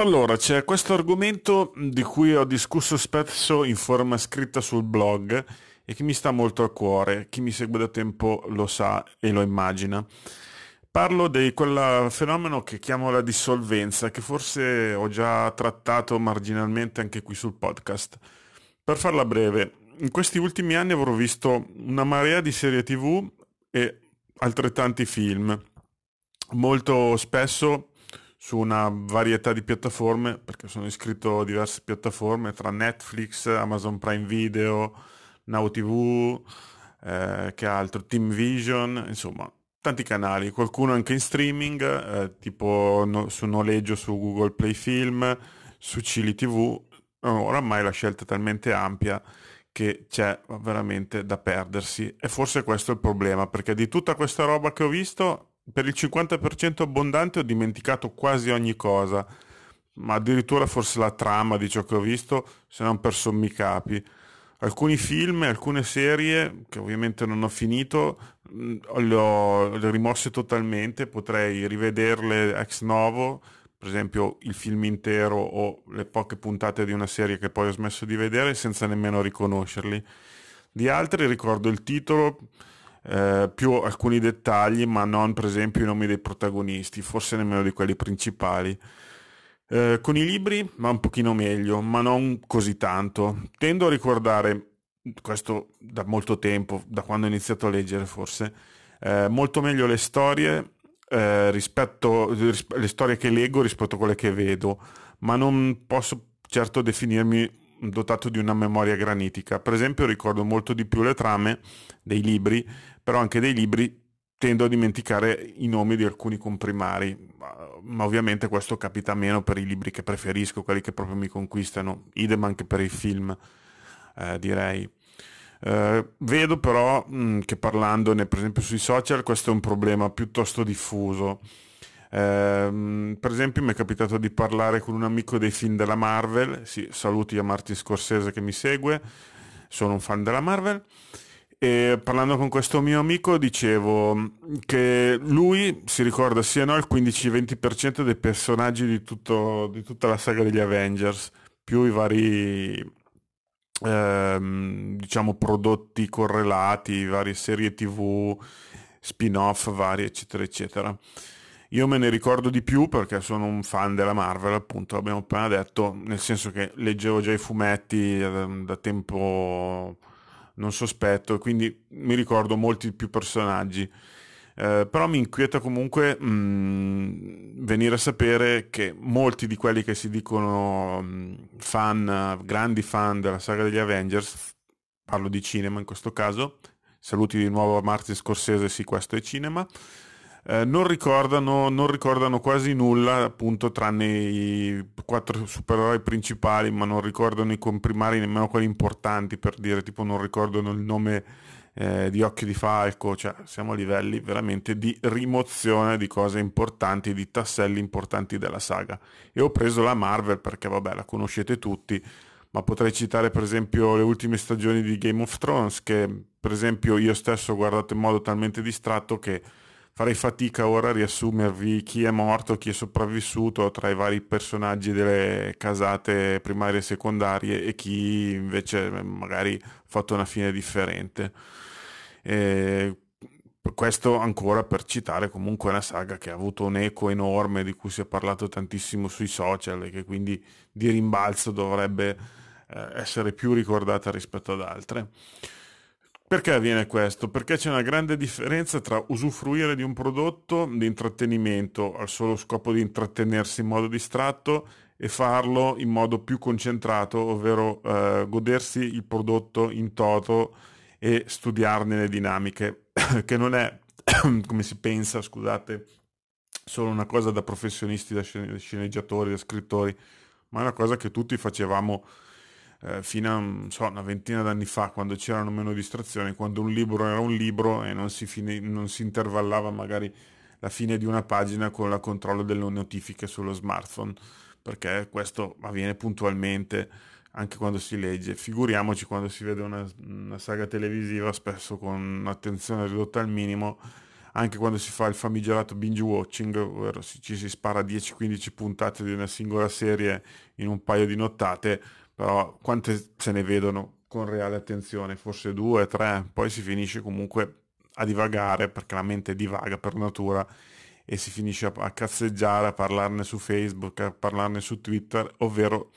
Allora, c'è questo argomento di cui ho discusso spesso in forma scritta sul blog e che mi sta molto a cuore. Chi mi segue da tempo lo sa e lo immagina. Parlo di quel fenomeno che chiamo la dissolvenza, che forse ho già trattato marginalmente anche qui sul podcast. Per farla breve, in questi ultimi anni avrò visto una marea di serie tv e altrettanti film. Molto spesso su una varietà di piattaforme, perché sono iscritto a diverse piattaforme, tra Netflix, Amazon Prime Video, Now TV, eh, che altro, Team Vision, insomma, tanti canali, qualcuno anche in streaming, eh, tipo no, su noleggio su Google Play Film, su Cili TV, oramai la scelta è talmente ampia che c'è veramente da perdersi. E forse questo è il problema, perché di tutta questa roba che ho visto per il 50% abbondante ho dimenticato quasi ogni cosa, ma addirittura forse la trama di ciò che ho visto, se non per sommi capi. Alcuni film alcune serie, che ovviamente non ho finito, le ho rimosse totalmente, potrei rivederle ex novo, per esempio il film intero o le poche puntate di una serie che poi ho smesso di vedere senza nemmeno riconoscerli. Di altri ricordo il titolo, eh, più alcuni dettagli, ma non per esempio i nomi dei protagonisti, forse nemmeno di quelli principali. Eh, con i libri va un pochino meglio, ma non così tanto. Tendo a ricordare, questo da molto tempo, da quando ho iniziato a leggere forse, eh, molto meglio le storie eh, rispetto le storie che leggo rispetto a quelle che vedo, ma non posso certo definirmi dotato di una memoria granitica. Per esempio ricordo molto di più le trame dei libri, però anche dei libri tendo a dimenticare i nomi di alcuni comprimari, ma ovviamente questo capita meno per i libri che preferisco, quelli che proprio mi conquistano, idem anche per i film, eh, direi. Eh, vedo però mh, mm, che parlandone, per esempio sui social, questo è un problema piuttosto diffuso. Eh, per esempio mi è capitato di parlare con un amico dei film della Marvel, sì, saluti a Martin Scorsese che mi segue, sono un fan della Marvel, e parlando con questo mio amico dicevo che lui si ricorda sia no il 15-20% dei personaggi di, tutto, di tutta la saga degli Avengers, più i vari ehm, diciamo prodotti correlati, varie serie tv, spin-off vari eccetera eccetera. Io me ne ricordo di più perché sono un fan della Marvel, appunto, l'abbiamo appena detto, nel senso che leggevo già i fumetti eh, da tempo non sospetto, quindi mi ricordo molti più personaggi. Eh, però mi inquieta comunque mh, mm, venire a sapere che molti di quelli che si dicono mh, mm, fan, grandi fan della saga degli Avengers, parlo di cinema in questo caso, saluti di nuovo a Martin Scorsese, sì questo è cinema, eh, non, ricordano, non, ricordano, quasi nulla, appunto, tranne i quattro supereroi principali, ma non ricordano i comprimari, nemmeno quelli importanti, per dire, tipo non ricordano il nome eh, di Occhio di Falco, cioè siamo a livelli veramente di rimozione di cose importanti, di tasselli importanti della saga. E ho preso la Marvel perché, vabbè, la conoscete tutti, ma potrei citare per esempio le ultime stagioni di Game of Thrones, che per esempio io stesso ho guardato in modo talmente distratto che farei fatica ora a riassumervi chi è morto, chi è sopravvissuto tra i vari personaggi delle casate primarie e secondarie e chi invece magari ha fatto una fine differente. E questo ancora per citare comunque una saga che ha avuto un eco enorme di cui si è parlato tantissimo sui social e che quindi di rimbalzo dovrebbe eh, essere più ricordata rispetto ad altre. Perché avviene questo? Perché c'è una grande differenza tra usufruire di un prodotto di intrattenimento al solo scopo di intrattenersi in modo distratto e farlo in modo più concentrato, ovvero eh, godersi il prodotto in toto e studiarne le dinamiche, che non è, come si pensa, scusate, solo una cosa da professionisti, da sceneggiatori, da scrittori, ma è una cosa che tutti facevamo eh, fino a so, una ventina d'anni fa, quando c'erano meno distrazioni, quando un libro era un libro e non si, fine, non si intervallava magari la fine di una pagina con il controllo delle notifiche sullo smartphone, perché questo avviene puntualmente anche quando si legge. Figuriamoci quando si vede una, una saga televisiva, spesso con un'attenzione ridotta al minimo, anche quando si fa il famigerato binge watching, ovvero ci si spara 10-15 puntate di una singola serie in un paio di nottate, però quante se ne vedono con reale attenzione? Forse due, tre, poi si finisce comunque a divagare perché la mente divaga per natura e si finisce a, a cazzeggiare, a parlarne su Facebook, a parlarne su Twitter, ovvero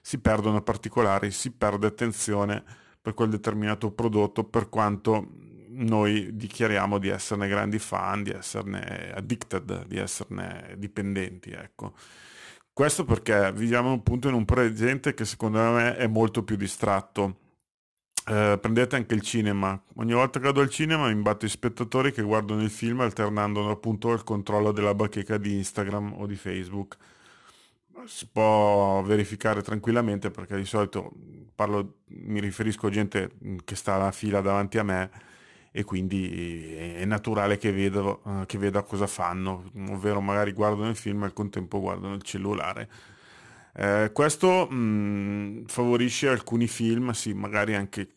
si perdono particolari, si perde attenzione per quel determinato prodotto per quanto noi dichiariamo di esserne grandi fan, di esserne addicted, di esserne dipendenti, ecco. Questo perché viviamo appunto in un presente che secondo me è molto più distratto. Eh, prendete anche il cinema. Ogni volta che vado al cinema mi imbatto i spettatori che guardano il film alternando appunto il controllo della bacheca di Instagram o di Facebook. Si può verificare tranquillamente perché di solito parlo, mi riferisco a gente che sta alla fila davanti a me e quindi è naturale che, vedo, uh, che veda cosa fanno, ovvero magari guardano il film e al contempo guardano il cellulare. Eh, questo mh, mm, favorisce alcuni film, sì, magari anche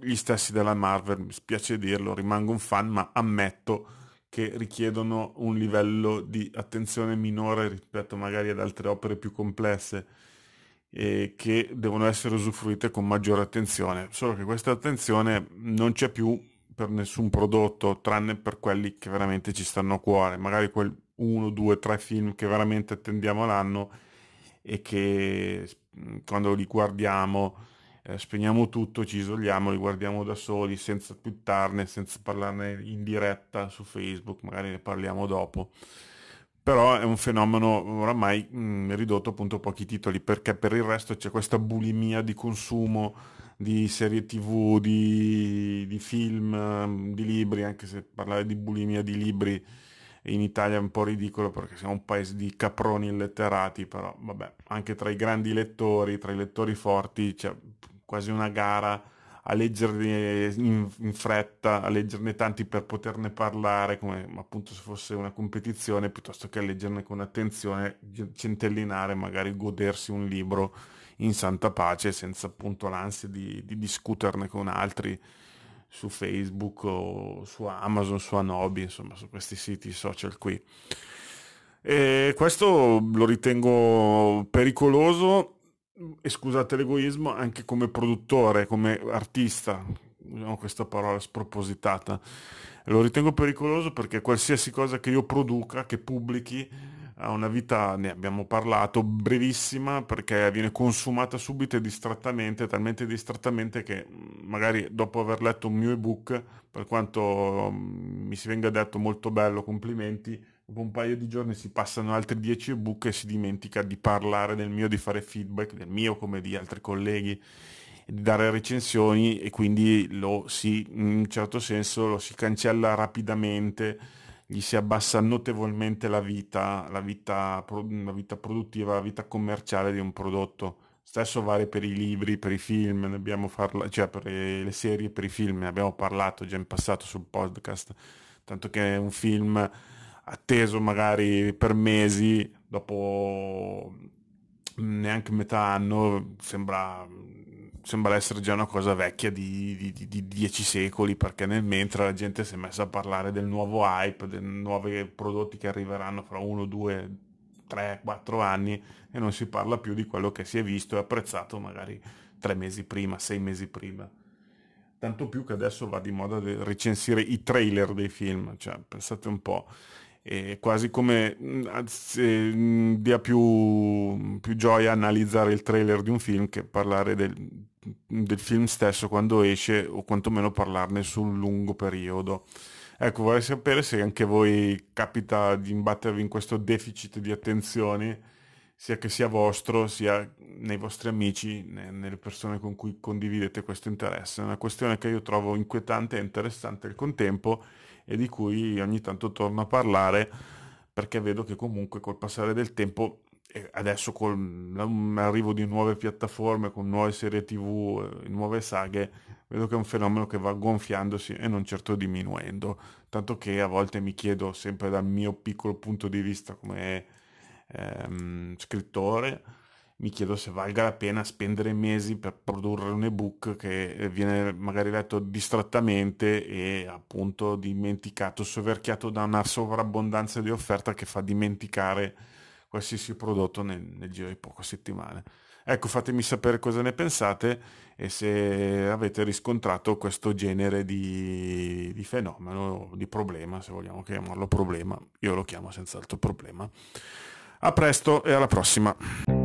gli stessi della Marvel, mi spiace dirlo, rimango un fan, ma ammetto che richiedono un livello di attenzione minore rispetto magari ad altre opere più complesse e che devono essere usufruite con maggiore attenzione, solo che questa attenzione non c'è più per nessun prodotto, tranne per quelli che veramente ci stanno a cuore, magari quel uno, due, tre film che veramente attendiamo l'anno e che quando li guardiamo eh, spegniamo tutto, ci isoliamo, li guardiamo da soli senza twittarne, senza parlarne in diretta su Facebook, magari ne parliamo dopo. Però è un fenomeno oramai mh, ridotto appunto a pochi titoli, perché per il resto c'è questa bulimia di consumo di serie tv, di, di film, di libri, anche se parlare di bulimia di libri in Italia è un po' ridicolo perché siamo un paese di caproni illetterati, però vabbè, anche tra i grandi lettori, tra i lettori forti c'è quasi una gara a leggerne in, in, fretta, a leggerne tanti per poterne parlare, come appunto se fosse una competizione, piuttosto che a leggerne con attenzione, centellinare, magari godersi un libro in santa pace senza appunto l'ansia di, di discuterne con altri su Facebook o su Amazon, su Anobi, insomma su questi siti social qui. E questo lo ritengo pericoloso e scusate l'egoismo anche come produttore, come artista, usiamo questa parola spropositata. Lo ritengo pericoloso perché qualsiasi cosa che io produca, che pubblichi, ha una vita, ne abbiamo parlato, brevissima perché viene consumata subito e distrattamente, talmente distrattamente che mm, magari dopo aver letto un mio ebook, per quanto mm, mi si venga detto molto bello, complimenti, dopo un paio di giorni si passano altri 10 ebook e si dimentica di parlare del mio, di fare feedback, del mio come di altri colleghi, di dare recensioni e quindi lo si, in un certo senso, lo si cancella rapidamente gli si abbassa notevolmente la vita, la vita, la vita produttiva, la vita commerciale di un prodotto. Stesso vale per i libri, per i film, ne abbiamo parlato, cioè per le serie, per i film, ne abbiamo parlato già in passato sul podcast, tanto che un film atteso magari per mesi, dopo neanche metà anno, sembra sembra essere già una cosa vecchia di, di, di, dieci secoli, perché nel mentre la gente si è messa a parlare del nuovo hype, dei nuovi prodotti che arriveranno fra uno, due, tre, quattro anni e non si parla più di quello che si è visto e apprezzato magari tre mesi prima, sei mesi prima. Tanto più che adesso va di moda recensire i trailer dei film, cioè pensate un po' è quasi come mm, mm, dia più, più, gioia analizzare il trailer di un film che parlare del, del, film stesso quando esce o quantomeno parlarne su un lungo periodo. Ecco, vorrei sapere se anche voi capita di imbattervi in questo deficit di attenzione, sia che sia vostro, sia nei vostri amici, nelle persone con cui condividete questo interesse. È una questione che io trovo inquietante e interessante al contempo e di cui ogni tanto torno a parlare perché vedo che comunque col passare del tempo adesso con l'arrivo di nuove piattaforme, con nuove serie tv, eh, nuove saghe, vedo che è un fenomeno che va gonfiandosi e non certo diminuendo. Tanto che a volte mi chiedo, sempre dal mio piccolo punto di vista come ehm, scrittore, mi chiedo se valga la pena spendere mesi per produrre un ebook che viene magari letto distrattamente e appunto dimenticato, soverchiato da una sovrabbondanza di offerta che fa dimenticare qualsiasi prodotto nel, nel giro di poche settimane. Ecco, fatemi sapere cosa ne pensate e se avete riscontrato questo genere di, di fenomeno, di problema, se vogliamo chiamarlo problema, io lo chiamo senz'altro problema. A presto e alla prossima.